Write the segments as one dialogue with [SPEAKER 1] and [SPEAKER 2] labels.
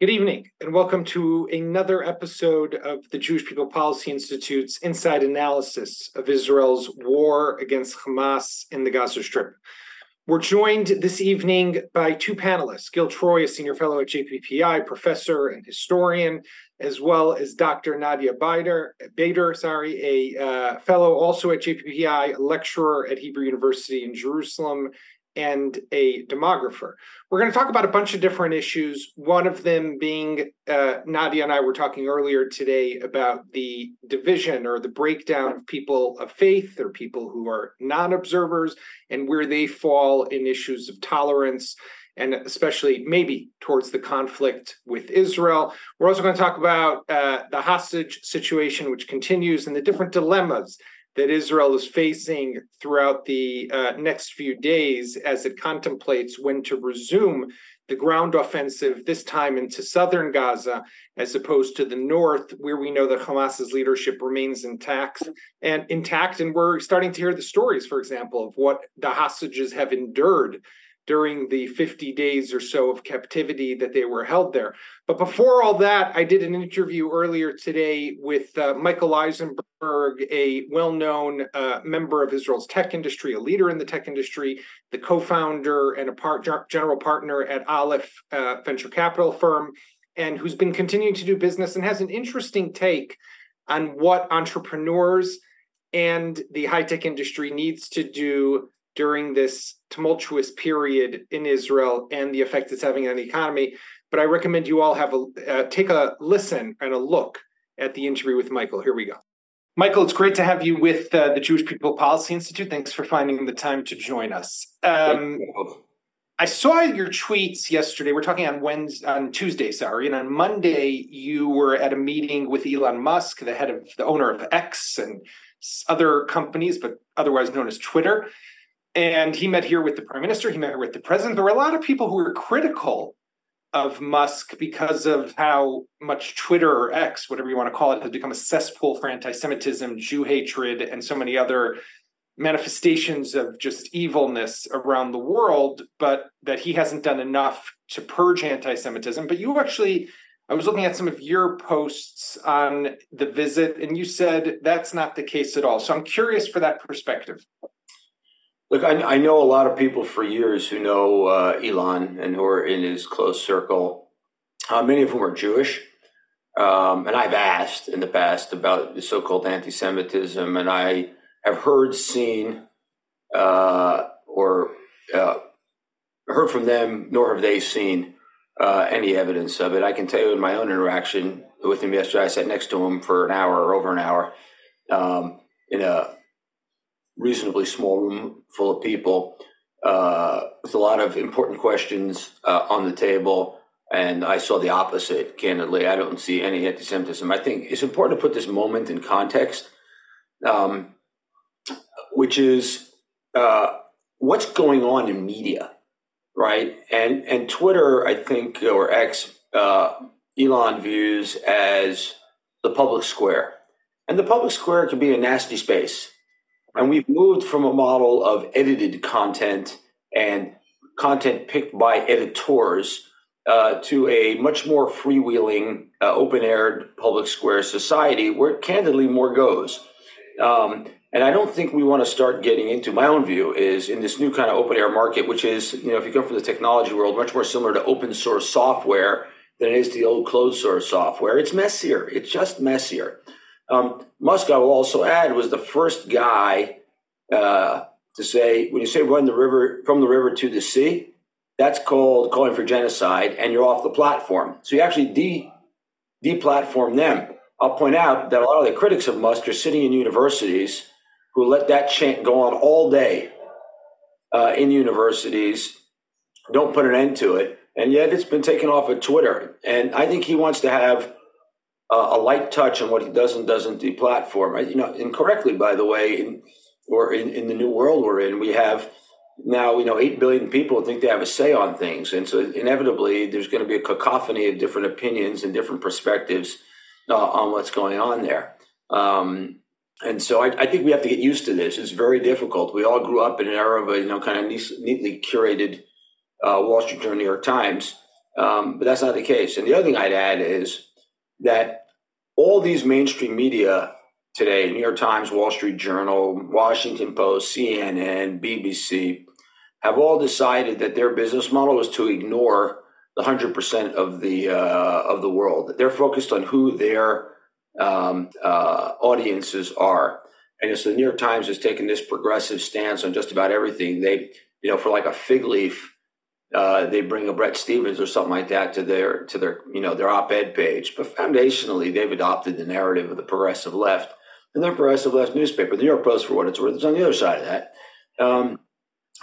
[SPEAKER 1] Good evening, and welcome to another episode of the Jewish People Policy Institute's Inside Analysis of Israel's war against Hamas in the Gaza Strip. We're joined this evening by two panelists Gil Troy, a senior fellow at JPPI, professor and historian, as well as Dr. Nadia Bader, Beider sorry, a uh, fellow also at JPPI, lecturer at Hebrew University in Jerusalem, and a demographer. We're going to talk about a bunch of different issues. One of them being uh, Nadia and I were talking earlier today about the division or the breakdown of people of faith or people who are non observers and where they fall in issues of tolerance and especially maybe towards the conflict with Israel. We're also going to talk about uh, the hostage situation, which continues, and the different dilemmas that Israel is facing throughout the uh, next few days as it contemplates when to resume the ground offensive, this time into southern Gaza, as opposed to the north, where we know that Hamas's leadership remains intact and intact. And we're starting to hear the stories, for example, of what the hostages have endured during the 50 days or so of captivity that they were held there. But before all that, I did an interview earlier today with uh, Michael Eizenberg, a well known uh, member of Israel's tech industry, a leader in the tech industry, the co founder and a part, general partner at Aleph uh, venture capital firm, and who's been continuing to do business and has an interesting take on what entrepreneurs and the high tech industry needs to do during this tumultuous period in Israel and the effect it's having on the economy. But I recommend you all have a uh, take a listen and a look at the interview with Michael. Here we go. Michael, it's great to have you with uh, the Jewish People Policy Institute. Thanks for finding the time to join us. Um, I saw your tweets yesterday. We're talking on Wednesday, on Tuesday, sorry, and on Monday you were at a meeting with Elon Musk, the head of the owner of X and other companies, but otherwise known as Twitter. And he met here with the prime minister, he met here with the president. There were a lot of people who were critical of Musk because of how much Twitter or X, whatever you want to call it, has become a cesspool for anti Semitism, Jew hatred, and so many other manifestations of just evilness around the world, but that he hasn't done enough to purge anti Semitism. But you actually, I was looking at some of your posts on the visit, and you said that's not the case at all. So I'm curious for that perspective.
[SPEAKER 2] Look, I, I, know a lot of people for years who know uh, Elon and who are in his close circle. Uh, many of whom are Jewish. Um, and I've asked in the past about the so called anti Semitism, and I have heard, seen, uh, or uh, heard from them, nor have they seen uh, any evidence of it. I can tell you in my own interaction with him yesterday, I sat next to him for an hour or over an hour um, in a reasonably small room full of people uh, with a lot of important questions uh, on the table. And I saw the opposite, candidly. I don't see any anti Semitism. I think it's important to put this moment in context, um, which is uh, what's going on in media, right? And, and Twitter, I think, or X, uh, Elon views as the public square. And the public square can be a nasty space and we've moved from a model of edited content and content picked by editors uh, to a much more freewheeling, uh, open air public square society where candidly more goes. Um, and I don't think we want to start getting into my own view is in this new kind of open air market, which is, you know, if you come from the technology world, much more similar to open source software than it is to the old closed source software. It's messier. It's just messier. Um, Musk, I will also add, was the first guy uh, to say when you say run the river from the river to the sea, that's called calling for genocide, and you're off the platform. So you actually de deplatform them. I'll point out that a lot of the critics of Musk are sitting in universities who let that chant go on all day uh, in universities, don't put an end to it, and yet it's been taken off of Twitter. And I think he wants to have uh, a light touch on what he does and doesn't deplatform. You know, incorrectly, by the way, in, or in, in the new world we're in, we have now you know eight billion people think they have a say on things, and so inevitably there's going to be a cacophony of different opinions and different perspectives uh, on what's going on there. Um, and so I, I, think we have to get used to this. It's very difficult. We all grew up in an era of a you know kind of neatly curated uh, Wall Street or New York Times Um, but that's not the case. And the other thing I'd add is that all these mainstream media today, New York Times, Wall Street Journal, Washington Post, CNN, BBC, have all decided that their business model is to ignore the hundred percent of the uh, of the world. They're focused on who their um, uh, audiences are, and so the New York Times has taken this progressive stance on just about everything. They, you know, for like a fig leaf, uh, they bring a Bret Stephens or something like that to their to their you know their op-ed page. But foundationally, they've adopted the narrative of the progressive left and the progressive left newspaper, the New York Post, for what it's worth, is on the other side of that. Um,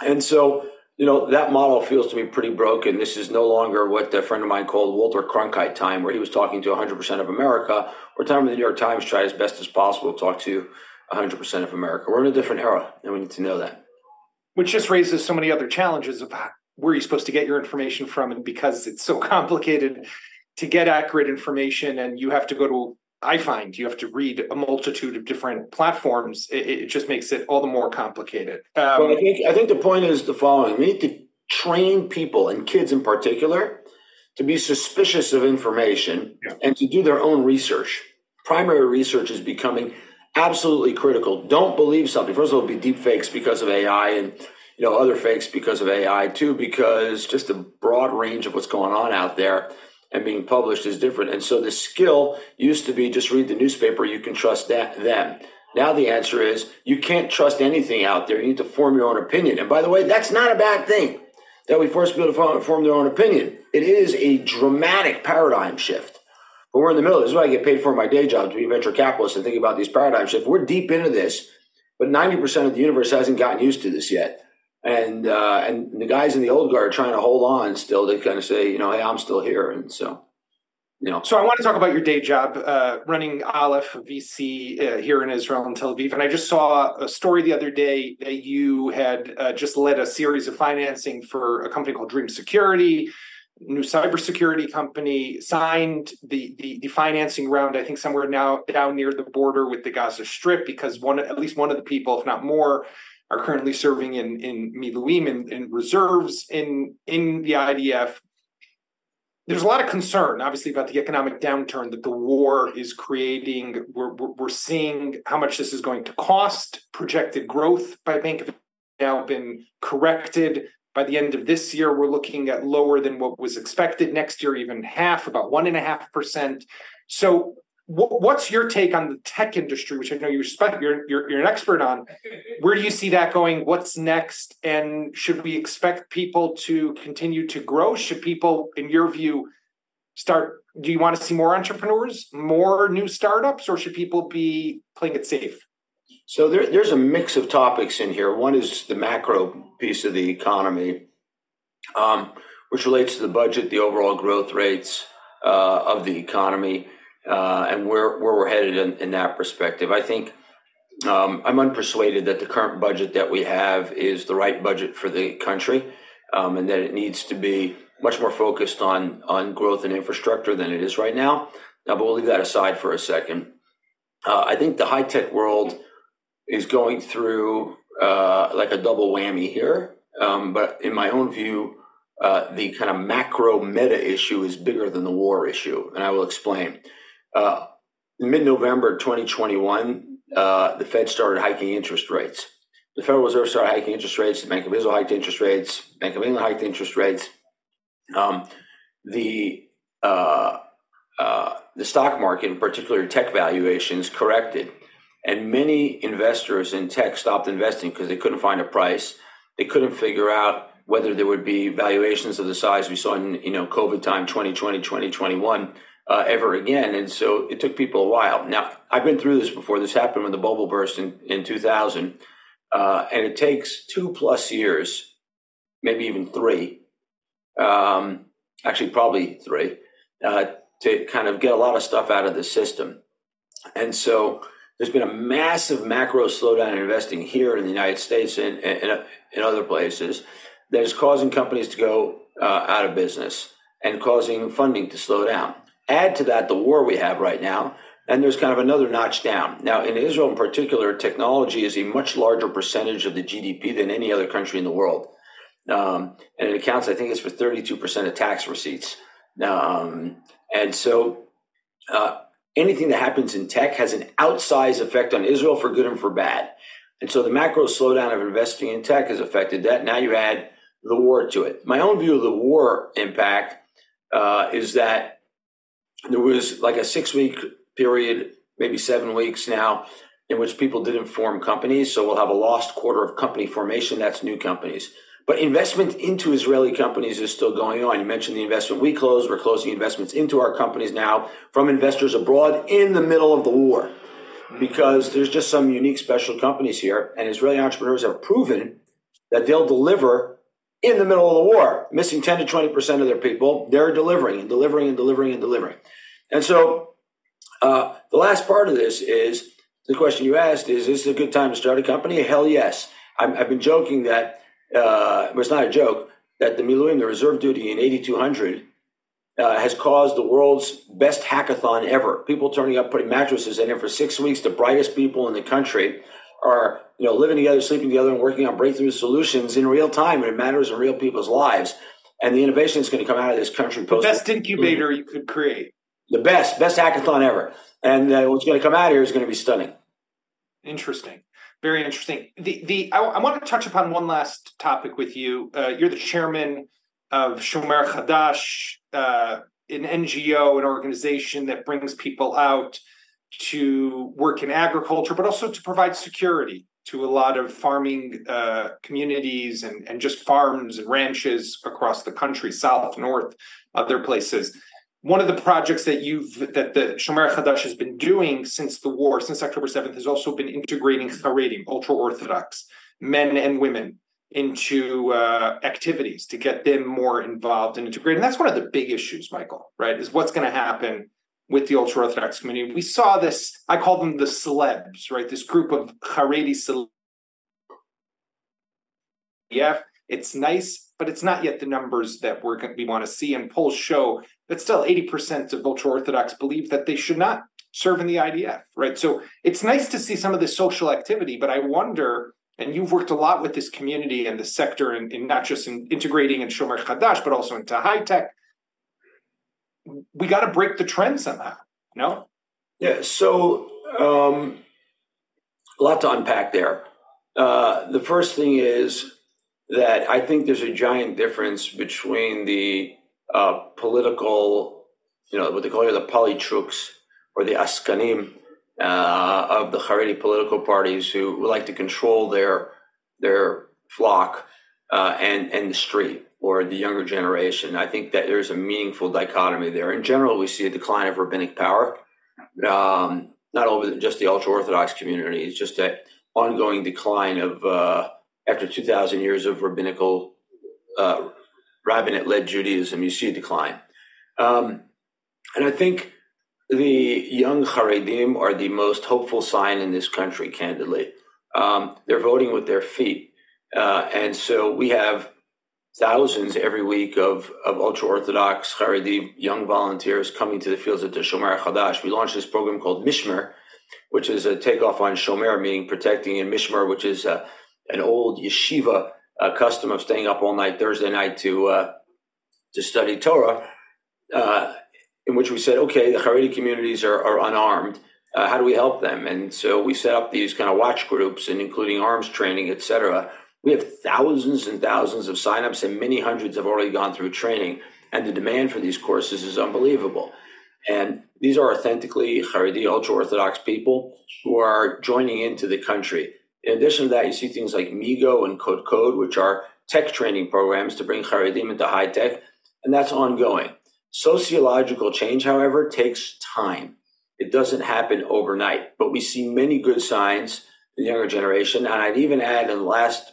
[SPEAKER 2] and so, you know, that model feels to me pretty broken. This is no longer what a friend of mine called Walter Cronkite time, where he was talking to 100% of America, or time when the New York Times tried as best as possible to talk to 100% of America. We're in a different era, and we need to know that.
[SPEAKER 1] Which just raises so many other challenges of where you're supposed to get your information from. And because it's so complicated to get accurate information, and you have to go to I find you have to read a multitude of different platforms. It, it just makes it all the more complicated.
[SPEAKER 2] Um, well, I think I think the point is the following: we need to train people and kids in particular to be suspicious of information yeah. and to do their own research. Primary research is becoming absolutely critical. Don't believe something. First of all, it'll be deep fakes because of AI and you know other fakes because of AI too, because just the broad range of what's going on out there and being published is different. And so the skill used to be just read the newspaper, you can trust that them. Now the answer is you can't trust anything out there. You need to form your own opinion. And by the way, that's not a bad thing that we force people to form their own opinion. It is a dramatic paradigm shift. But we're in the middle. This is what I get paid for my day job to be a venture capitalist and think about these paradigm shifts. We're deep into this, but 90% of the universe hasn't gotten used to this yet and uh, and the guys in the old guard are trying to hold on still to kind of say, you know, hey, I'm still here, and so. You know.
[SPEAKER 1] So I want to talk about your day job, uh, running Aleph VC uh, here in Israel and Tel Aviv. And I just saw a story the other day that you had uh, just led a series of financing for a company called Dream Security, new cybersecurity company, signed the, the, the financing round. I think somewhere now down near the border with the Gaza Strip, because one at least one of the people, if not more, are currently serving in in Miluim in reserves in in the IDF. There's a lot of concern, obviously, about the economic downturn that the war is creating. We're, we're seeing how much this is going to cost. Projected growth by Bank of now been corrected. By the end of this year, we're looking at lower than what was expected. Next year, even half, about one and a half percent. So what's your take on the tech industry, which I know you're, you're, you're, you're an expert on? Where do you see that going? What's next? And should we expect people to continue to grow? Should people, in your view, start? Do you want to see more entrepreneurs, more new startups, or should people be playing it safe?
[SPEAKER 2] So there, there's a mix of topics in here. One is the macro piece of the economy, um, which relates to the budget, the overall growth rates uh, of the economy uh, and where where we're headed in, in that perspective. I think um, I'm unpersuaded that the current budget that we have is the right budget for the country, um, and that it needs to be much more focused on on growth and infrastructure than it is right now. Now, but we'll leave that aside for a second. Uh, I think the high tech world is going through uh, like a double whammy here. Um, but in my own view, uh, the kind of macro meta issue is bigger than the war issue, and I will explain. Uh, Mid November 2021, uh, the Fed started hiking interest rates. The Federal Reserve started hiking interest rates. The Bank of Israel hiked interest rates. Bank of England hiked interest rates. Um, the uh, uh, the stock market, in particular tech valuations, corrected, and many investors in tech stopped investing because they couldn't find a price. They couldn't figure out whether there would be valuations of the size we saw in you know COVID time 2020 2021 uh, ever again. And so it took people a while. Now, I've been through this before. This happened when the bubble burst in, in 2000. Uh, and it takes two plus years, maybe even three, um, actually, probably three, uh, to kind of get a lot of stuff out of the system. And so there's been a massive macro slowdown in investing here in the United States and in other places that is causing companies to go uh, out of business and causing funding to slow down. Add to that the war we have right now, and there's kind of another notch down. Now, in Israel in particular, technology is a much larger percentage of the GDP than any other country in the world. Um, and it accounts, I think it's for 32% of tax receipts. Um, and so uh, anything that happens in tech has an outsized effect on Israel for good and for bad. And so the macro slowdown of investing in tech has affected that. Now you add the war to it. My own view of the war impact uh, is that there was like a six week period, maybe seven weeks now, in which people didn't form companies. So we'll have a lost quarter of company formation. That's new companies. But investment into Israeli companies is still going on. You mentioned the investment we closed. We're closing investments into our companies now from investors abroad in the middle of the war because there's just some unique special companies here. And Israeli entrepreneurs have proven that they'll deliver in the middle of the war, missing 10 to 20% of their people. They're delivering and delivering and delivering and delivering. And so uh, the last part of this is the question you asked is, is this a good time to start a company? Hell yes. i have been joking that uh, it's not a joke, that the Miluim, the reserve duty in 8200, uh, has caused the world's best hackathon ever. People turning up, putting mattresses in it for six weeks. The brightest people in the country are, you know, living together, sleeping together, and working on breakthrough solutions in real time, and it matters in real people's lives. And the innovation is going to come out of this country.
[SPEAKER 1] The best incubator you could create.
[SPEAKER 2] The best, best hackathon ever. And uh, what's going to come out here is going to be stunning.
[SPEAKER 1] Interesting. Very interesting. The the I, I, want to touch upon one last topic with you. Uh, you're the chairman of Shomer Chadash, uh, an NGO, an organization that brings people out to work in agriculture, but also to provide security to a lot of farming uh, communities and, and just farms and ranches across the country, south, north, other places one of the projects that you've that the Shomer Chadash has been doing since the war, since October 7th, has also been integrating Haredim, ultra Orthodox men and women, into uh, activities to get them more involved and integrated. And that's one of the big issues, Michael, right? Is what's going to happen with the ultra Orthodox community. We saw this, I call them the celebs, right? This group of Haredi celebs. Yeah, it's nice, but it's not yet the numbers that we're we want to see. And polls show that still 80% of ultra Orthodox believe that they should not serve in the IDF, right? So it's nice to see some of this social activity, but I wonder, and you've worked a lot with this community and the sector, and not just in integrating in Shomer Chadash, but also into high tech. We got to break the trend somehow, no?
[SPEAKER 2] Yeah. So um, a lot to unpack there. Uh, the first thing is that I think there's a giant difference between the uh, political, you know, what they call here the polytruks or the askanim uh, of the Haredi political parties who like to control their their flock uh, and and the street or the younger generation. I think that there's a meaningful dichotomy there. In general, we see a decline of rabbinic power, um, not over just the ultra orthodox community. It's just an ongoing decline of uh, after 2,000 years of rabbinical uh, rabbinate led Judaism, you see a decline. Um, and I think the young Haredim are the most hopeful sign in this country, candidly. Um, they're voting with their feet. Uh, and so we have thousands every week of, of ultra Orthodox Haredi young volunteers coming to the fields at the Shomer Chadash. We launched this program called Mishmar, which is a takeoff on Shomer, meaning protecting, and Mishmar, which is uh, an old yeshiva uh, custom of staying up all night Thursday night to uh, to study Torah, uh, in which we said, okay, the Haredi communities are, are unarmed. How do we help them? And so we set up these kind of watch groups, and including arms training, etc. We have thousands and thousands of signups, and many hundreds have already gone through training. And the demand for these courses is unbelievable. And these are authentically Haredi, ultra Orthodox people who are joining into the country. In addition to that, you see things like Migo and Code Code, which are tech training programs to bring Haredim into high tech, and that's ongoing. Sociological change, however, takes time. It doesn't happen overnight, but we see many good signs in the younger generation. And I'd even add in the last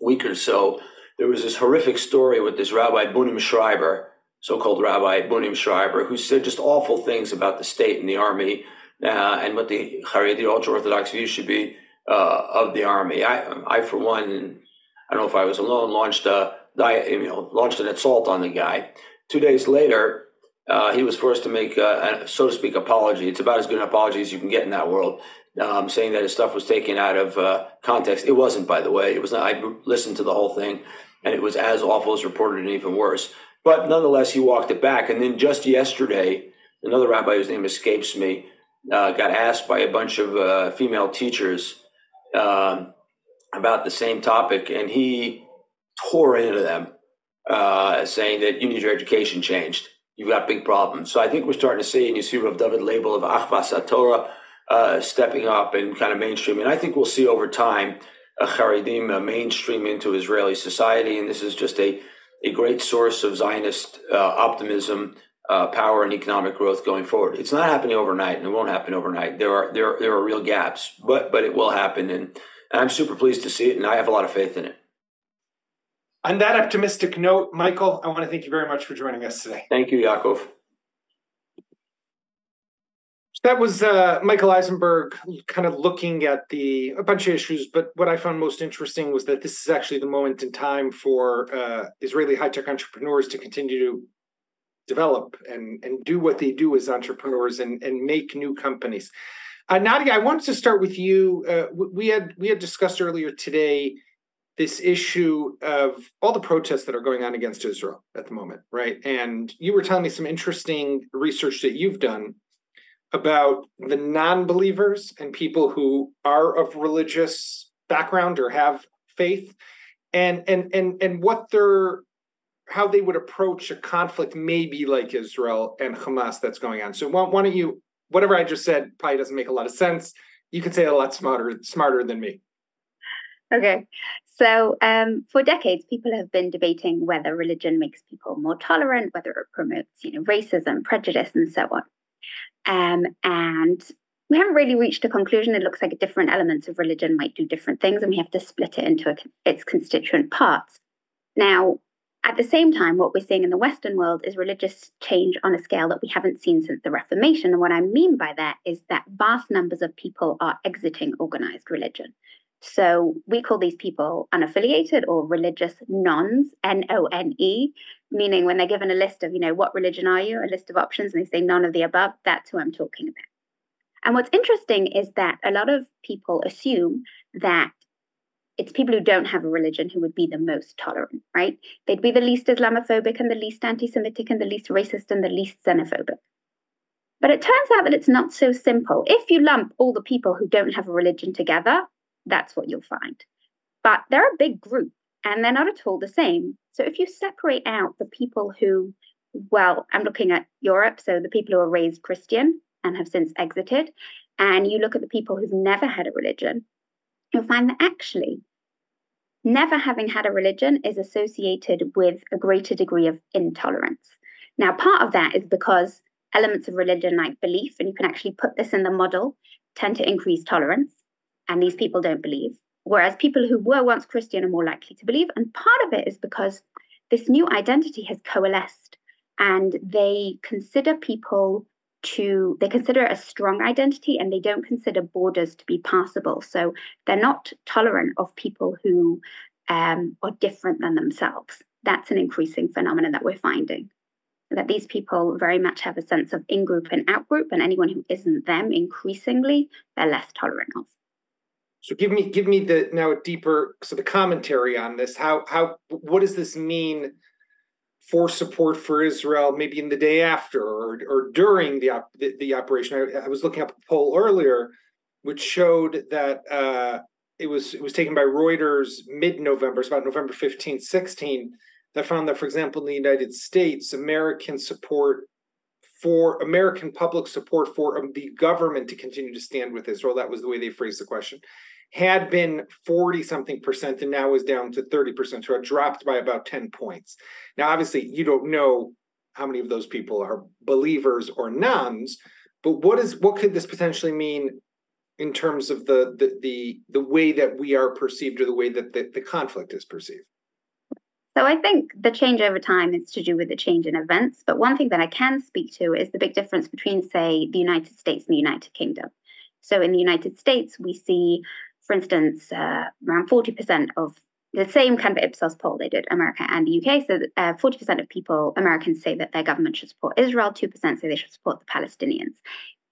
[SPEAKER 2] week or so, there was this horrific story with this Rabbi Bunim Schreiber, so-called Rabbi Bunim Schreiber, who said just awful things about the state and the army uh, and what the Haredi ultra-Orthodox view should be uh, of the army. I, I for one, I don't know if I was alone, launched a you know launched an assault on the guy. Two days later, uh, he was forced to make, a, a, so to speak, apology. It's about as good an apology as you can get in that world. Um, saying that his stuff was taken out of uh, context. It wasn't, by the way. It was not. I listened to the whole thing, and it was as awful as reported and even worse. But nonetheless, he walked it back. And then just yesterday, another rabbi whose name escapes me uh, got asked by a bunch of uh, female teachers uh, about the same topic, and he tore into them, uh, saying that you need your education changed. You've got big problems. So I think we're starting to see, and you see Rav David Leibel of Achvas Torah uh, stepping up and kind of mainstreaming. I think we'll see over time a Haredim mainstream into Israeli society, and this is just a a great source of Zionist uh, optimism, uh, power, and economic growth going forward. It's not happening overnight, and it won't happen overnight. There are there there are real gaps, but but it will happen, and, and I'm super pleased to see it, and I have a lot of faith in it.
[SPEAKER 1] On that optimistic note, Michael, I want to thank you very much for joining us today.
[SPEAKER 2] Thank you, Yaakov.
[SPEAKER 1] That was uh, Michael Eizenberg kind of looking at the a bunch of issues, but what I found most interesting was that this is actually the moment in time for uh, Israeli high tech entrepreneurs to continue to develop and and do what they do as entrepreneurs and and make new companies. Uh, Nadia, I wanted to start with you. Uh, we had we had discussed earlier today this issue of all the protests that are going on against Israel at the moment, right? And you were telling me some interesting research that you've done about the non-believers and people who are of religious background or have faith and and and and what they're how they would approach a conflict maybe like Israel and Hamas that's going on. So why, why don't you whatever I just said probably doesn't make a lot of sense. You could say a lot smarter smarter than me.
[SPEAKER 3] Okay. So, um, for decades, people have been debating whether religion makes people more tolerant, whether it promotes, you know, racism, prejudice, and so on. Um, and we haven't really reached a conclusion. It looks like different elements of religion might do different things, and we have to split it into a, its constituent parts. Now, at the same time, what we're seeing in the Western world is religious change on a scale that we haven't seen since the Reformation. And what I mean by that is that vast numbers of people are exiting organized religion. So we call these people unaffiliated or religious nones, N O N E, meaning when they're given a list of, you know, what religion are you, a list of options, and they say none of the above, that's who I'm talking about. And what's interesting is that a lot of people assume that it's people who don't have a religion who would be the most tolerant, right? They'd be the least Islamophobic and the least anti Semitic and the least racist and the least xenophobic. But it turns out that it's not so simple. If you lump all the people who don't have a religion together, that's what you'll find. But they're a big group and they're not at all the same. So if you separate out the people who, well, I'm looking at Europe, so the people who are raised Christian and have since exited, and you look at the people who've never had a religion, you'll find that actually never having had a religion is associated with a greater degree of intolerance. Now, part of that is because elements of religion like belief, and you can actually put this in the model, tend to increase tolerance, and these people don't believe. Whereas people who were once Christian are more likely to believe. And part of it is because this new identity has coalesced and they consider people to they consider a strong identity and they don't consider borders to be passable. So they're not tolerant of people who um, are different than themselves. That's an increasing phenomenon that we're finding. That these people very much have a sense of in-group and out-group and anyone who isn't them increasingly they're less tolerant of
[SPEAKER 1] so give me give me the now a deeper so the commentary on this. How how what does this mean for support for Israel? Maybe in the day after or or during the op, the, the, operation. I, I, was looking up a poll earlier, which showed that uh, it was it was taken by Reuters mid November. It's about November 15, 16, that found that, for example, in the United States, American support for American public support for um, the government to continue to stand with Israel. That was the way they phrased the question had been 40 something percent and now is down to 30%. So it dropped by about 10 points. Now, obviously, you don't know how many of those people are believers or nones, but what is what could this potentially mean in terms of the the the, the way that we are perceived or the way that the, the conflict is perceived?
[SPEAKER 3] So I think the change over time is to do with the change in events. But one thing that I can speak to is the big difference between, say, the United States and the United Kingdom. So in the United States, we see for instance, uh, around 40% of the same kind of Ipsos poll they did America and the UK. So uh, 40% of people, Americans, say that their government should support Israel. 2% say they should support the Palestinians.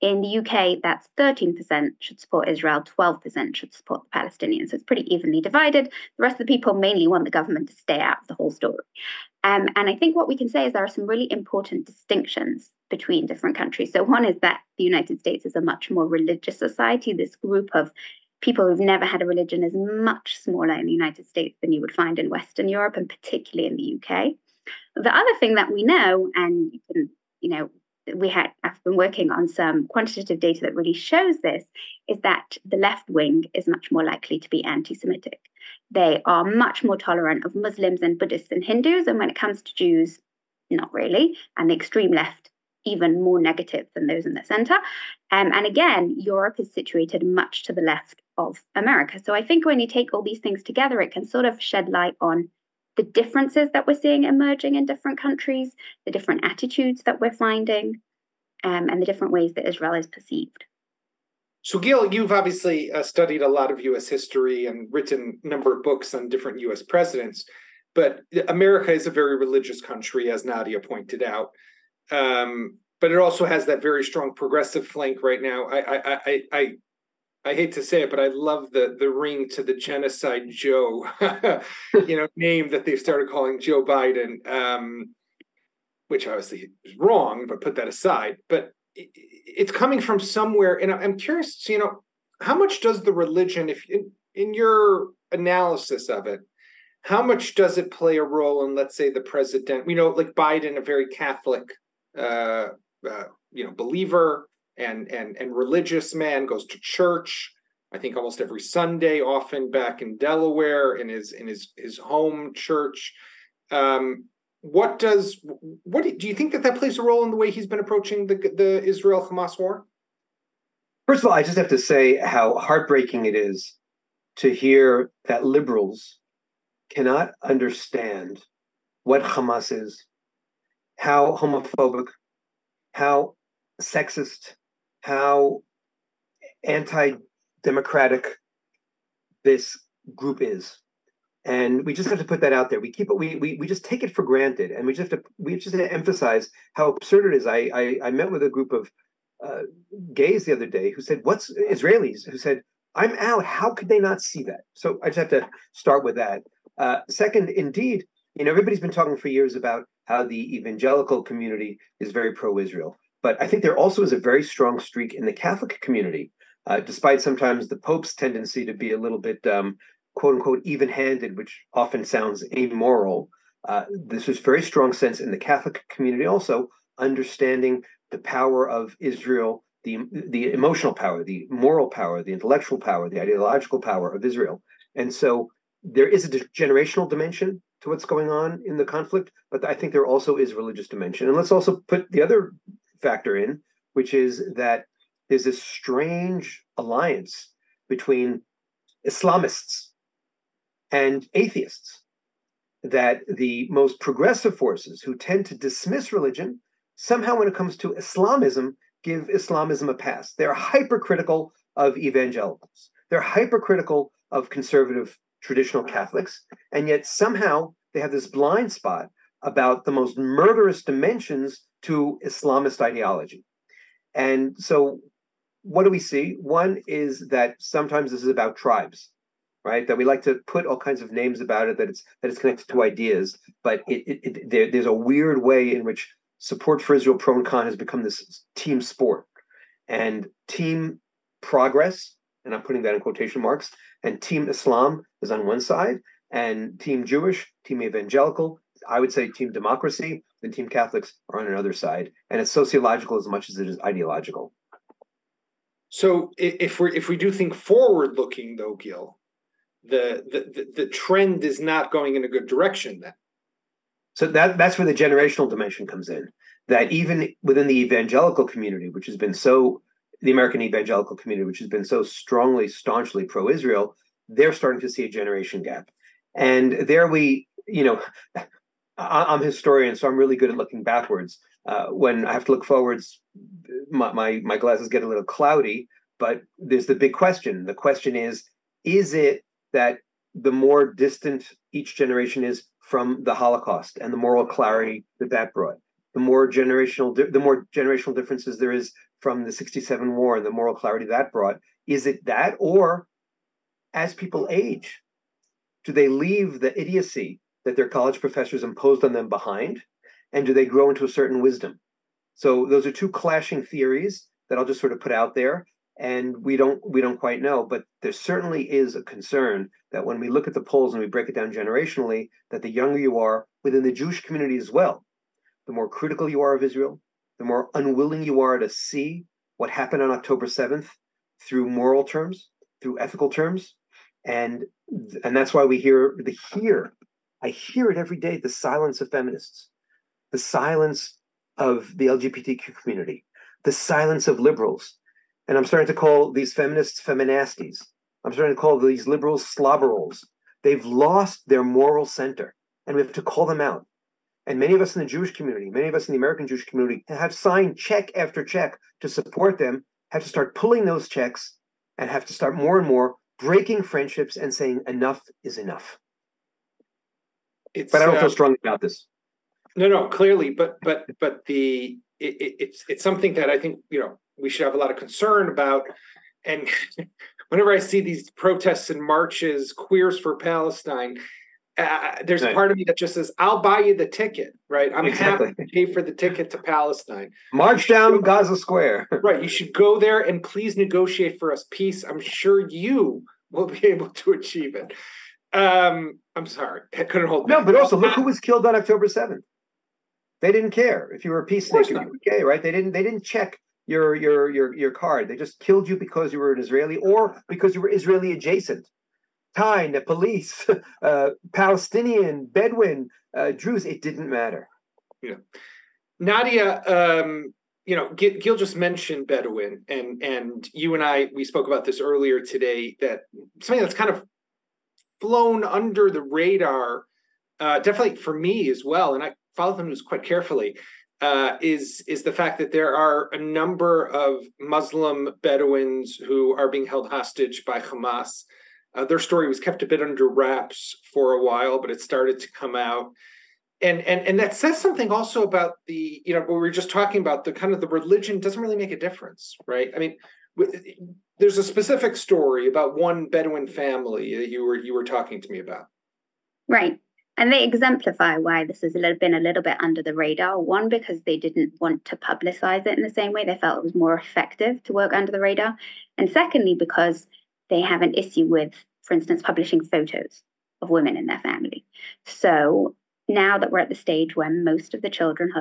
[SPEAKER 3] In the UK, that's 13% should support Israel, 12% should support the Palestinians. So it's pretty evenly divided. The rest of the people mainly want the government to stay out of the whole story. Um, and I think what we can say is there are some really important distinctions between different countries. So, one is that the United States is a much more religious society. This group of people who've never had a religion is much smaller in the United States than you would find in Western Europe and particularly in the UK. The other thing that we know, and you can, you know, we had I've been working on some quantitative data that really shows this is that the left wing is much more likely to be anti-Semitic. They are much more tolerant of Muslims and Buddhists and Hindus, and when it comes to Jews, not really. And the extreme left even more negative than those in the center. Um, and again, Europe is situated much to the left of America. So I think when you take all these things together, it can sort of shed light on the differences that we're seeing emerging in different countries, the different attitudes that we're finding, um, and the different ways that Israel is perceived.
[SPEAKER 1] So, Gil, you've obviously uh, studied a lot of U.S. history and written a number of books on different U.S. presidents. But America is a very religious country, as Nadia pointed out. Um, but it also has that very strong progressive flank right now. I, I, I, I I hate to say it, but I love the the ring to the genocide Joe, you know, name that they've started calling Joe Biden, um, which obviously is wrong, but put that aside. But it, it's coming from somewhere, and I'm curious, you know, how much does the religion, if in, in your analysis of it, how much does it play a role in, let's say, the president? You know, like Biden, a very Catholic, uh, uh, you know, believer and and and religious man goes to church i think almost every sunday often back in delaware in his in his his home church. Um, what does what do you think that that plays a role in the way he's been approaching the the israel hamas war?
[SPEAKER 4] First of all i just have to say how heartbreaking it is to hear that liberals cannot understand what hamas is how homophobic how sexist how anti-democratic this group is. And we just have to put that out there. We keep it we, we we just take it for granted. And we just have to we just have to emphasize how absurd it is. I i, I met with a group of uh, gays the other day who said what's israelis? Who said i'm out. How could they not see that? So i just have to start with that. Uh, second indeed you know everybody's been talking for years about how the evangelical community is very pro-israel but I think there also is a very strong streak in the Catholic community, uh, despite sometimes the Pope's tendency to be a little bit um, quote unquote even handed, which often sounds amoral. Uh, this is very strong sense in the Catholic community also understanding the power of Israel, the the emotional power, the moral power, the intellectual power, the ideological power of Israel, and so there is a generational dimension to what's going on in the conflict, but I think there also is religious dimension. And let's also put the other factor in, which is that there's this strange alliance between Islamists and atheists. That the most progressive forces who tend to dismiss religion somehow, when it comes to Islamism, give Islamism a pass. They're hypercritical of evangelicals, they're hypercritical of conservative traditional Catholics, and yet somehow they have this blind spot about the most murderous dimensions to Islamist ideology. And so, what do we see? One is that sometimes this is about tribes, right? That we like to put all kinds of names about it. That it's that it's connected to ideas, but it, it, it there, there's a weird way in which support for Israel pro and con has become this team sport, and team progress, and I'm putting that in quotation marks, and team Islam is on one side, and team Jewish, team evangelical, I would say Team Democracy and Team Catholics are on another side, and it's sociological as much as it is ideological.
[SPEAKER 1] So if we if we do think forward looking though, Gil, the, the the trend is not going in a good direction then.
[SPEAKER 4] So that that's where the generational dimension comes in. That even within the evangelical community, which has been so the American evangelical community, which has been so strongly, staunchly pro-Israel, they're starting to see a generation gap. And there we, you know, I'm a historian, so I'm really good at looking backwards. Uh, when I have to look forwards, my, my, my glasses get a little cloudy. But there's the big question. The question is: Is it that the more distant each generation is from the Holocaust and the moral clarity that that brought, the more generational the more generational differences there is from the 67 war and the moral clarity that brought is it that or as people age do they leave the idiocy that their college professors imposed on them behind and do they grow into a certain wisdom? So those are two clashing theories that i'll just sort of put out there and we don't we don't quite know but there certainly is a concern that when we look at the polls and we break it down generationally that the younger you are within the jewish community as well. The more critical you are of israel the more unwilling you are to see what happened on october 7th through moral terms through ethical terms and and that's why we hear the hear i hear it every day the silence of feminists the silence of the lgbtq community the silence of liberals and I'm starting to call these feminists feminasties. I'm starting to call these liberals slobberals. They've lost their moral center, and we have to call them out. And many of us in the Jewish community, many of us in the American Jewish community have signed check after check to support them, have to start pulling those checks and have to start more and more breaking friendships and saying enough is enough. It's, but I don't uh, feel strongly about this.
[SPEAKER 1] No, no, clearly, but but but the it, it, it's it's something that I think you know we should have a lot of concern about. And whenever I see these protests and marches, queers for Palestine, uh, there's right. a part of me that just says, "I'll buy you the ticket." Right? I'm exactly. happy to pay for the ticket to Palestine.
[SPEAKER 4] March down Gaza Square.
[SPEAKER 1] right. You should go there and please negotiate for us peace. I'm sure you will be able to achieve it. Um, I'm sorry, I couldn't hold.
[SPEAKER 4] No, but also look who was killed on October 7th. They didn't care if you were a peacemaker, you were gay, right? They didn't. They didn't check your your your your card. They just killed you because you were an Israeli or because you were Israeli adjacent. Tyne, the police, uh, Palestinian, Bedouin, uh, Druze, it didn't matter.
[SPEAKER 1] Yeah. Nadia, um, you know, Gil, Gil just mentioned Bedouin, and and you and I we spoke about this earlier today. That something that's kind of flown under the radar, uh, definitely for me as well, and I follow the news quite carefully uh, is is the fact that there are a number of Muslim Bedouins who are being held hostage by Hamas. Uh, their story was kept a bit under wraps for a while, but it started to come out, and and and that says something also about the you know we were just talking about the kind of the religion doesn't really make a difference, right? I mean, Uh, there's a specific story about one Bedouin family that you were you were talking to me about,
[SPEAKER 3] right? And they exemplify why this has been a little bit under the radar. One, because they didn't want to publicize it in the same way. They felt it was more effective to work under the radar. And secondly, because they have an issue with, for instance, publishing photos of women in their family. So now that we're at the stage where most of the children,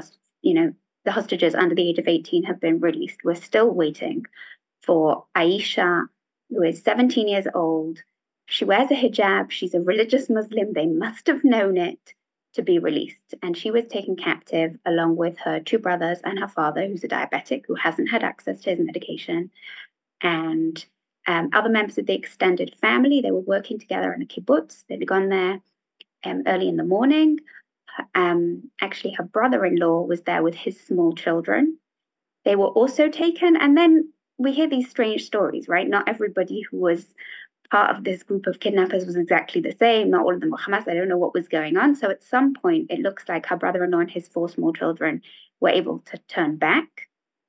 [SPEAKER 3] you know, the hostages under the age of 18 have been released, we're still waiting for Aisha, who is 17 years old, she wears a hijab. She's a religious Muslim. They must have known it to be released. And she was taken captive along with her two brothers and her father, who's a diabetic who hasn't had access to his medication. And um, other members of the extended family, they were working together in a kibbutz. They'd gone there um, early in the morning. Um, actually, her brother in law was there with his small children. They were also taken. And then we hear these strange stories, right? Not everybody who was part of this group of kidnappers was exactly the same. Not all of them were Hamas. I don't know what was going on. So at some point, it looks like her brother in law and his four small children were able to turn back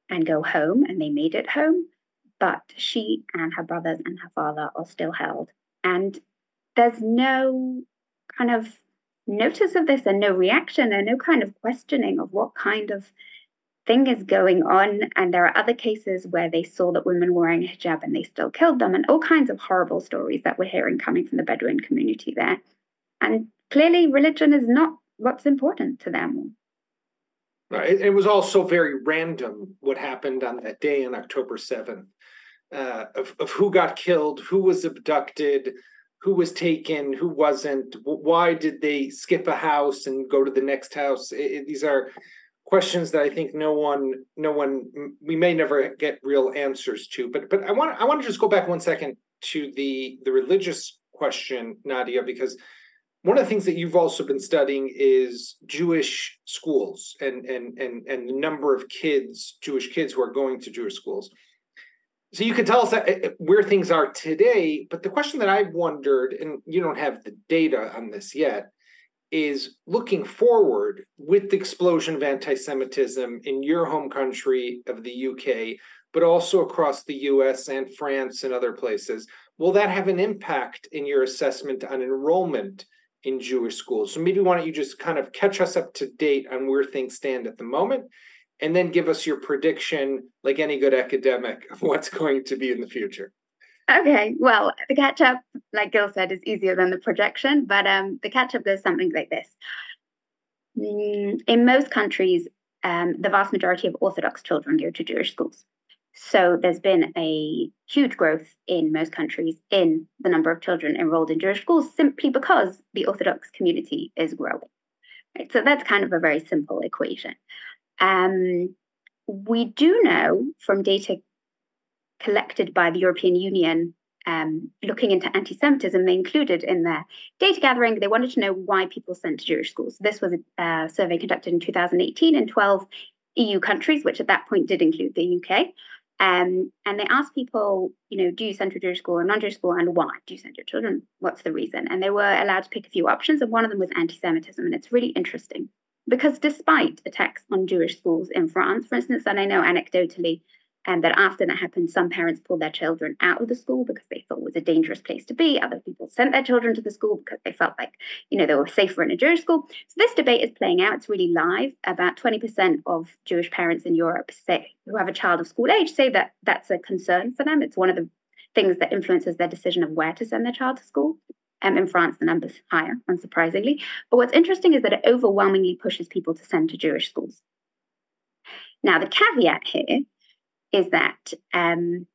[SPEAKER 3] and go home, and they made it home. But she and her brothers and her father are still held. And there's no kind of notice of this and no reaction and no kind of questioning of what kind of thing is going on. And there are other cases where they saw that women wearing hijab and they still killed them, and all kinds of horrible stories that we're hearing coming from the Bedouin community there. And clearly, religion is not what's important to them.
[SPEAKER 1] Right. It was also very random what happened on that day on October 7th uh, of, of who got killed, who was abducted, who was taken, who wasn't, why did they skip a house and go to the next house. It, it, these are questions that I think no one, no one, we may never get real answers to. But but I want I want to just go back one second to the the religious question, Nadia, because one of the things that you've also been studying is Jewish schools and and and and the number of kids, Jewish kids who are going to Jewish schools. So you can tell us that, uh, where things are today, but the question that I've wondered, and you don't have the data on this yet, is looking forward with the explosion of anti Semitism in your home country of the UK, but also across the US and France and other places. Will that have an impact in your assessment on enrollment in Jewish schools? So maybe why don't you just kind of catch us up to date on where things stand at the moment, and then give us your prediction, like any good academic, of what's going to be in the future.
[SPEAKER 3] Okay, well, the catch up, like Gil said, is easier than the projection, but um, the catch up goes something like this. Mm, in most countries, um, the vast majority of Orthodox children go to Jewish schools. So there's been a huge growth in most countries in the number of children enrolled in Jewish schools simply because the Orthodox community is growing. Right? So that's kind of a very simple equation. Um, we do know from data collected by the European Union um, looking into anti Semitism, they included in their data gathering, they wanted to know why people sent to Jewish schools. This was a uh, survey conducted in 2018 in 12 EU countries, which at that point did include the UK. Um, and they asked people, you know, do you send to Jewish school or non Jewish school, and why? Do you send your children? What's the reason? And they were allowed to pick a few options, and one of them was anti Semitism. And it's really interesting because despite attacks on Jewish schools in France, for instance, and I know anecdotally and that after that happened, some parents pulled their children out of the school because they thought it was a dangerous place to be. Other people sent their children to the school because they felt like, you know, they were safer in a Jewish school. So this debate is playing out. It's really live. About 20% of Jewish parents in Europe say who have a child of school age say that that's a concern for them. It's one of the things that influences their decision of where to send their child to school. Um, in France, the number's higher, unsurprisingly. But what's interesting is that it overwhelmingly pushes people to send to Jewish schools. Now, the caveat here is that um,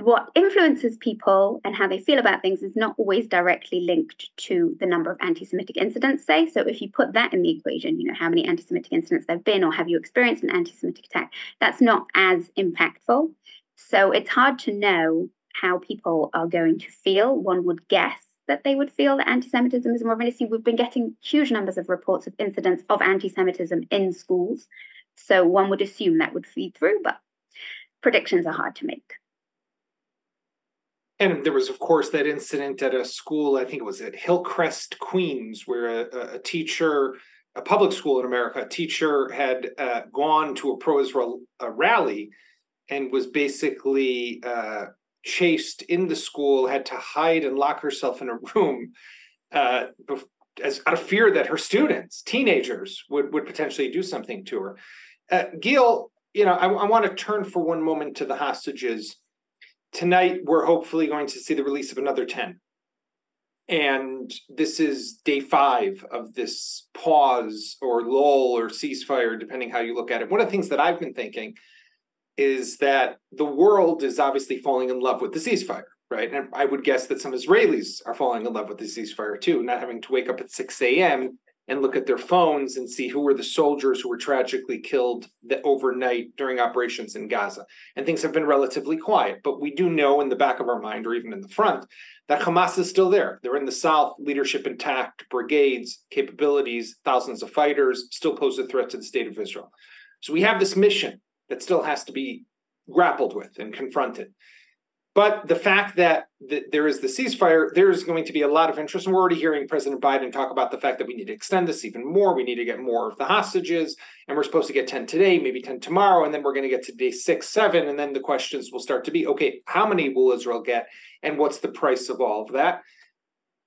[SPEAKER 3] what influences people and how they feel about things is not always directly linked to the number of anti-Semitic incidents, say. So if you put that in the equation, you know, how many anti-Semitic incidents there have been, or have you experienced an anti-Semitic attack, that's not as impactful. So it's hard to know how people are going to feel. One would guess that they would feel that anti-Semitism is more of an issue. We've been getting huge numbers of reports of incidents of anti-Semitism in schools. So one would assume that would feed through, but predictions are hard to make.
[SPEAKER 1] And there was, of course, that incident at a school, I think it was at Hillcrest, Queens, where a, a teacher, a public school in America, a teacher had uh, gone to a pro Israel rally and was basically uh, chased in the school, had to hide and lock herself in a room uh, as out of fear that her students, teenagers, would, would potentially do something to her. Uh, Gil, you know, I, I want to turn for one moment to the hostages. Tonight, we're hopefully going to see the release of another 10. And this is day five of this pause or lull or ceasefire, depending how you look at it. One of the things that I've been thinking is that the world is obviously falling in love with the ceasefire, right? And I would guess that some Israelis are falling in love with the ceasefire too, not having to wake up at 6 a.m and look at their phones and see who were the soldiers who were tragically killed overnight during operations in Gaza. And things have been relatively quiet, but we do know in the back of our mind, or even in the front, that Hamas is still there. They're in the south, leadership intact, brigades, capabilities, thousands of fighters, still pose a threat to the state of Israel. So we have this mission that still has to be grappled with and confronted. But the fact that there is the ceasefire, there's going to be a lot of interest. And we're already hearing President Biden talk about the fact that we need to extend this even more. We need to get more of the hostages. And we're supposed to get 10 today, maybe 10 tomorrow. And then we're going to get to day six, seven. And then the questions will start to be okay, how many will Israel get? And what's the price of all of that?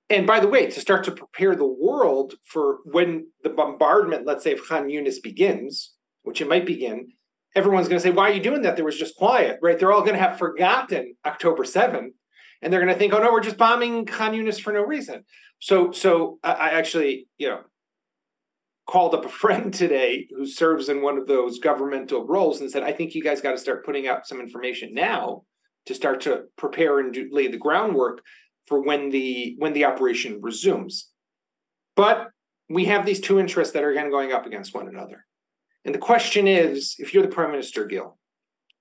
[SPEAKER 1] And by the way, to start to prepare the world for when the bombardment, let's say, of Khan Yunis begins, which it might begin, everyone's going to say, Why are you doing that? There was just quiet, right? They're all going to have forgotten October 7th. And they're going to think, oh no, we're just bombing Yunis for no reason. So, so I actually, you know, called up a friend today who serves in one of those governmental roles and said, I think you guys got to start putting out some information now to start to prepare and do, lay the groundwork for when the when the operation resumes. But we have these two interests that are again going up against one another. And the question is if you're the prime minister, Gil,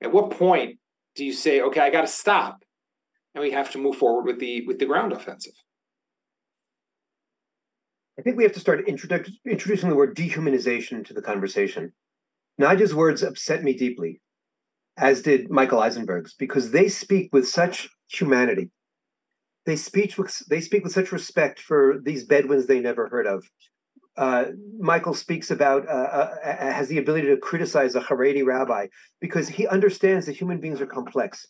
[SPEAKER 1] at what point do you say, okay, I got to stop and we have to move forward with the with the ground offensive?
[SPEAKER 4] I think we have to start introdu- introducing the word dehumanization to the conversation. Nadia's words upset me deeply, as did Michael Eizenberg's, because they speak with such humanity. They speak with they speak with such respect for these Bedouins they never heard of. Uh, Michael speaks about uh, uh, has the ability to criticize a Haredi rabbi because he understands that human beings are complex,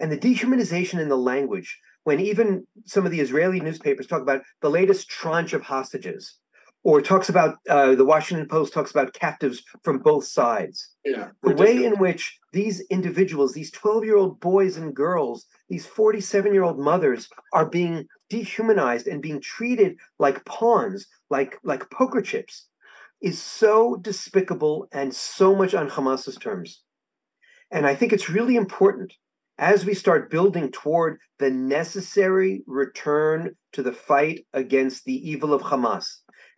[SPEAKER 4] and the dehumanization in the language. When even some of the Israeli newspapers talk about the latest tranche of hostages, or talks about uh, the Washington Post talks about captives from both sides.
[SPEAKER 1] Yeah,
[SPEAKER 4] the way in which these individuals, these 12 year old boys and girls, these 47 year old mothers are being dehumanized and being treated like pawns, like, like poker chips, is so despicable and so much on Hamas's terms. And I think it's really important as we start building toward the necessary return to the fight against the evil of Hamas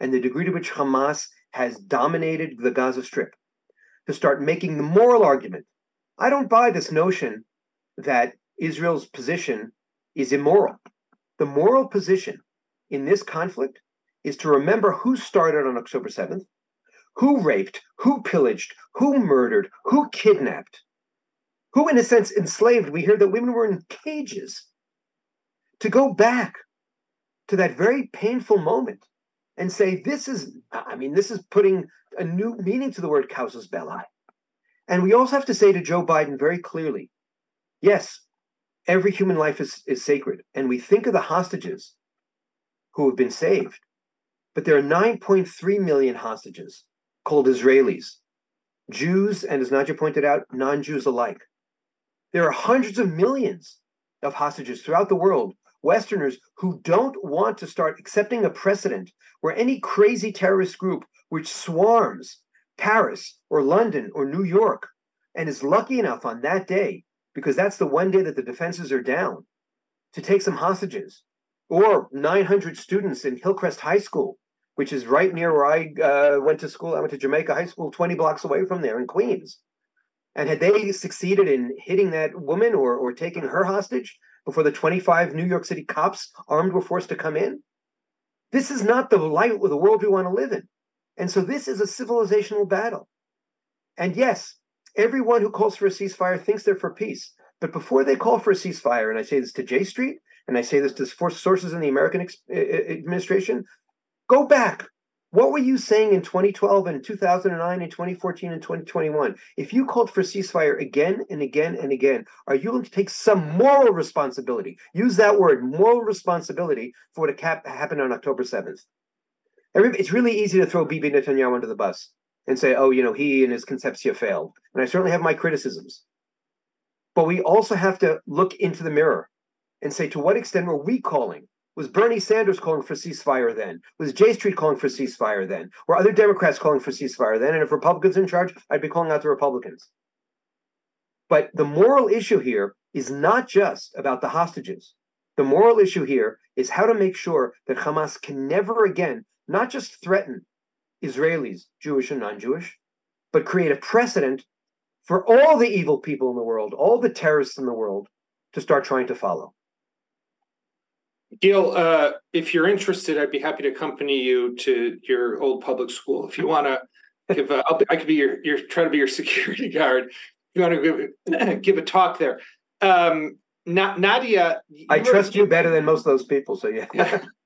[SPEAKER 4] and the degree to which Hamas has dominated the Gaza Strip, to start making the moral argument. I don't buy this notion that Israel's position is immoral. The moral position in this conflict is to remember who started on October 7th, who raped, who pillaged, who murdered, who kidnapped, who, in a sense, enslaved. We hear that women were in cages. To go back to that very painful moment and say, this is, I mean, this is putting a new meaning to the word casus belli. And we also have to say to Joe Biden very clearly yes, every human life is, is sacred. And we think of the hostages who have been saved, but there are 9.3 million hostages called Israelis, Jews, and as Nadia pointed out, non Jews alike. There are hundreds of millions of hostages throughout the world Westerners who don't want to start accepting a precedent where any crazy terrorist group which swarms Paris or London or New York and is lucky enough on that day, because that's the one day that the defenses are down, to take some hostages, or 900 students in Hillcrest High School, which is right near where I uh, went to school. I went to Jamaica High School, 20 blocks away from there in Queens. And had they succeeded in hitting that woman or, or taking her hostage, before the 25 New York City cops armed were forced to come in. This is not the light of the world we want to live in. And so this is a civilizational battle. And yes, everyone who calls for a ceasefire thinks they're for peace. But before they call for a ceasefire, and I say this to J Street, and I say this to sources in the American administration, go back, what were you saying in 2012 and 2009 and 2014 and 2021? If you called for ceasefire again and again and again, are you going to take some moral responsibility? Use that word, moral responsibility, for what happened on October 7th. It's really easy to throw Bibi Netanyahu under the bus and say, oh, you know, he and his conception failed. And I certainly have my criticisms. But we also have to look into the mirror and say, to what extent were we calling was Bernie Sanders calling for ceasefire then? Was J Street calling for ceasefire then? Were other Democrats calling for ceasefire then? And if Republicans in charge, I'd be calling out the Republicans. But the moral issue here is not just about the hostages. The moral issue here is how to make sure that Hamas can never again not just threaten Israelis, Jewish and non Jewish, but create a precedent for all the evil people in the world, all the terrorists in the world, to start trying to follow.
[SPEAKER 1] Gil, uh, if you're interested, I'd be happy to accompany you to your old public school. If you want to give, a, I'll be, I could be your, your, try to be your security guard. If you want to give, give a talk there. Um, Na- Nadia,
[SPEAKER 4] I trust you better than most of those people. So yeah.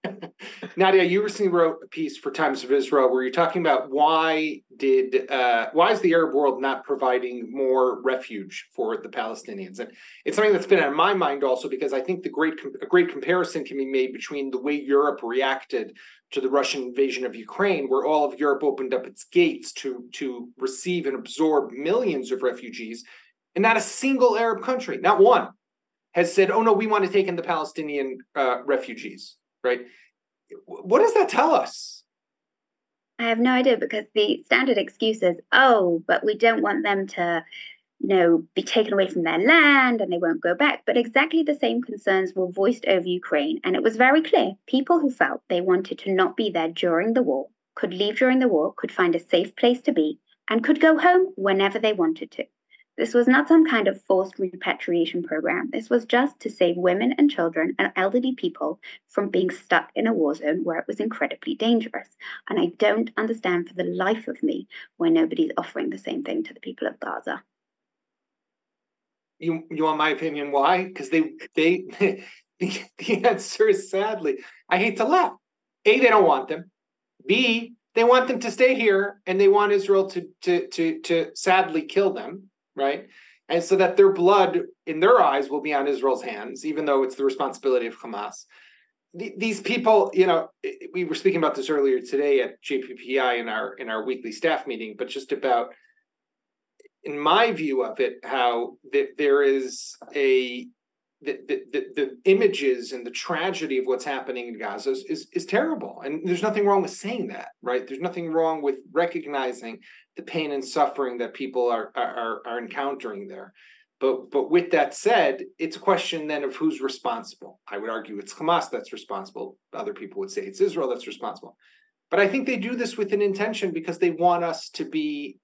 [SPEAKER 1] Nadia, you recently wrote a piece for Times of Israel where you're talking about why did uh, why is the Arab world not providing more refuge for the Palestinians, and it's something that's been on my mind also because I think the great a great comparison can be made between the way Europe reacted to the Russian invasion of Ukraine, where all of Europe opened up its gates to to receive and absorb millions of refugees, and not a single Arab country, not one, has said, "Oh no, we want to take in the Palestinian uh, refugees." Right? What does that tell us?
[SPEAKER 3] I have no idea because the standard excuse is, "Oh, but we don't want them to." You know, be taken away from their land and they won't go back. But exactly the same concerns were voiced over Ukraine. And it was very clear people who felt they wanted to not be there during the war could leave during the war, could find a safe place to be, and could go home whenever they wanted to. This was not some kind of forced repatriation program. This was just to save women and children and elderly people from being stuck in a war zone where it was incredibly dangerous. And I don't understand for the life of me why nobody's offering the same thing to the people of Gaza.
[SPEAKER 1] You you want my opinion why? Because they they The, answer is sadly, I hate to laugh. A, they don't want them. B, they want them to stay here and they want Israel to to to to sadly kill them, right? And so that their blood in their eyes will be on Israel's hands, even though it's the responsibility of Hamas. these people, you know, we were speaking about this earlier today at JPPI in our in our weekly staff meeting, but just about in my view of it, how that there is a the, the, the, images and the tragedy of what's happening in Gaza is, is, is terrible. And there's nothing wrong with saying that, right? There's nothing wrong with recognizing the pain and suffering that people are, are, are encountering there. But, but with that said, it's a question then of who's responsible. I would argue it's Hamas that's responsible. Other people would say it's Israel that's responsible. But I think they do this with an intention because they want us to be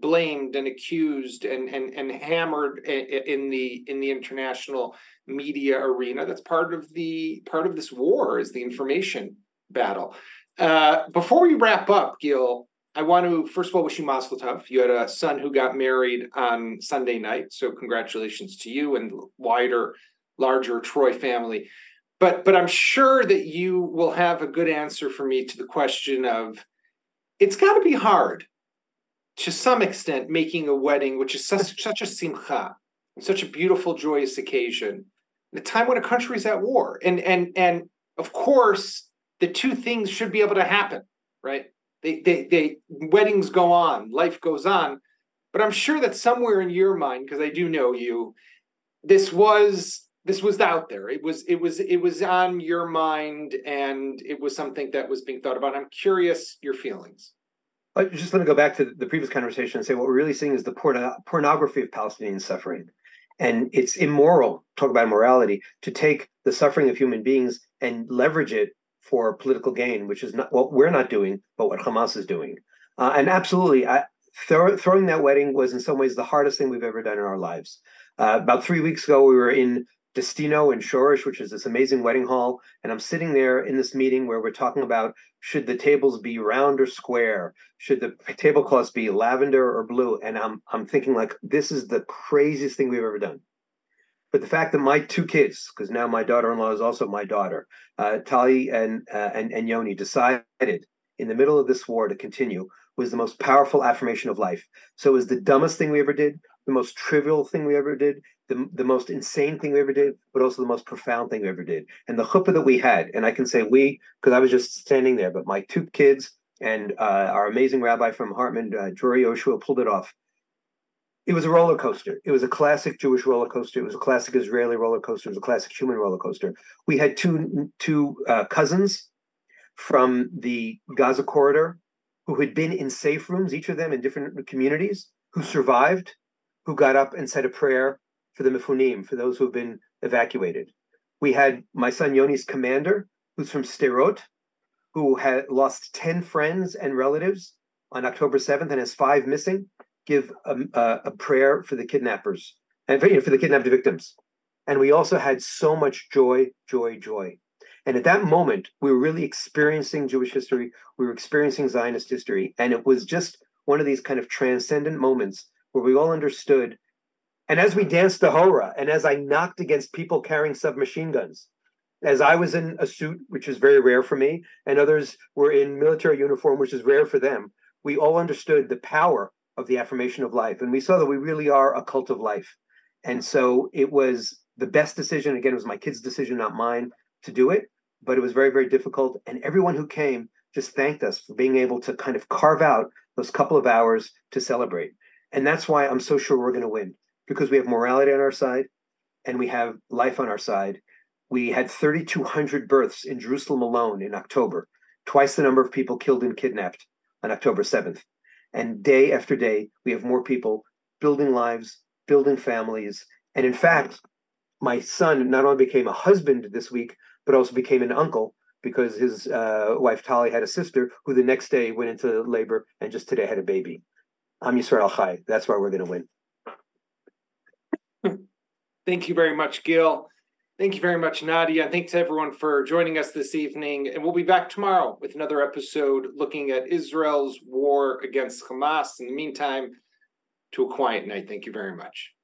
[SPEAKER 1] blamed and accused and and and hammered in the in the international media arena that's part of the part of this war is the information battle uh, before we wrap up gil i want to first of all wish you mazel tov you had a son who got married on sunday night so congratulations to you and wider larger troy family but but i'm sure that you will have a good answer for me to the question of it's got to be hard to some extent making a wedding, which is such, such a simcha, such a beautiful, joyous occasion, at a time when a country is at war. And and and of course, the two things should be able to happen, right? They they they weddings go on, life goes on. But I'm sure that somewhere in your mind, because I do know you, this was this was out there. It was it was it was on your mind, and it was something that was being thought about. I'm curious your feelings.
[SPEAKER 4] Uh, just let me go back to the previous conversation and say what we're really seeing is the porno- pornography of Palestinian suffering. And it's immoral, talk about morality, to take the suffering of human beings and leverage it for political gain, which is not what we're not doing, but what Hamas is doing. Uh, and absolutely, I, throw, throwing that wedding was in some ways the hardest thing we've ever done in our lives. Uh, about three weeks ago, we were in Destino in Shoresh, which is this amazing wedding hall. And I'm sitting there in this meeting where we're talking about should the tables be round or square? Should the tablecloths be lavender or blue? And I'm I'm thinking like this is the craziest thing we've ever done. But the fact that my two kids, because now my daughter-in-law is also my daughter, uh, Tali and, uh, and and Yoni, decided in the middle of this war to continue was the most powerful affirmation of life. So it was the dumbest thing we ever did, the most trivial thing we ever did, the, the most insane thing we ever did, but also the most profound thing we ever did. And the chuppah that we had, and I can say we, because I was just standing there, but my two kids and uh, our amazing rabbi from Hartman, uh, Yoshua, pulled it off. It was a roller coaster. It was a classic Jewish roller coaster. It was a classic Israeli roller coaster. It was a classic human roller coaster. We had two two uh, cousins from the Gaza corridor who had been in safe rooms, each of them in different communities, who survived, who got up and said a prayer for the Mifunim, for those who have been evacuated. We had my son Yoni's commander, who's from Sderot, who had lost 10 friends and relatives on October 7th and has five missing, give a, a, a prayer for the kidnappers and for, you know, for the kidnapped victims. And we also had so much joy, joy, joy. And at that moment, we were really experiencing Jewish history. We were experiencing Zionist history. And it was just one of these kind of transcendent moments where we all understood and as we danced the hora, and as I knocked against people carrying submachine guns, as I was in a suit, which is very rare for me, and others were in military uniform, which is rare for them, we all understood the power of the affirmation of life. And we saw that we really are a cult of life. And so it was the best decision. Again, it was my kid's decision, not mine, to do it. But it was very, very difficult. And everyone who came just thanked us for being able to kind of carve out those couple of hours to celebrate. And that's why I'm so sure we're going to win because we have morality on our side and we have life on our side. We had 3,200 births in Jerusalem alone in October, twice the number of people killed and kidnapped on October 7th. And day after day, we have more people building lives, building families. And in fact, my son not only became a husband this week, but also became an uncle because his uh, wife Tali had a sister who the next day went into labor and just today had a baby. Am Yisrael Chai. That's why we're going to win.
[SPEAKER 1] Thank you very much, Gil. Thank you very much, Nadia. And thanks to everyone for joining us this evening. And we'll be back tomorrow with another episode looking at Israel's war against Hamas. In the meantime, to a quiet night. Thank you very much.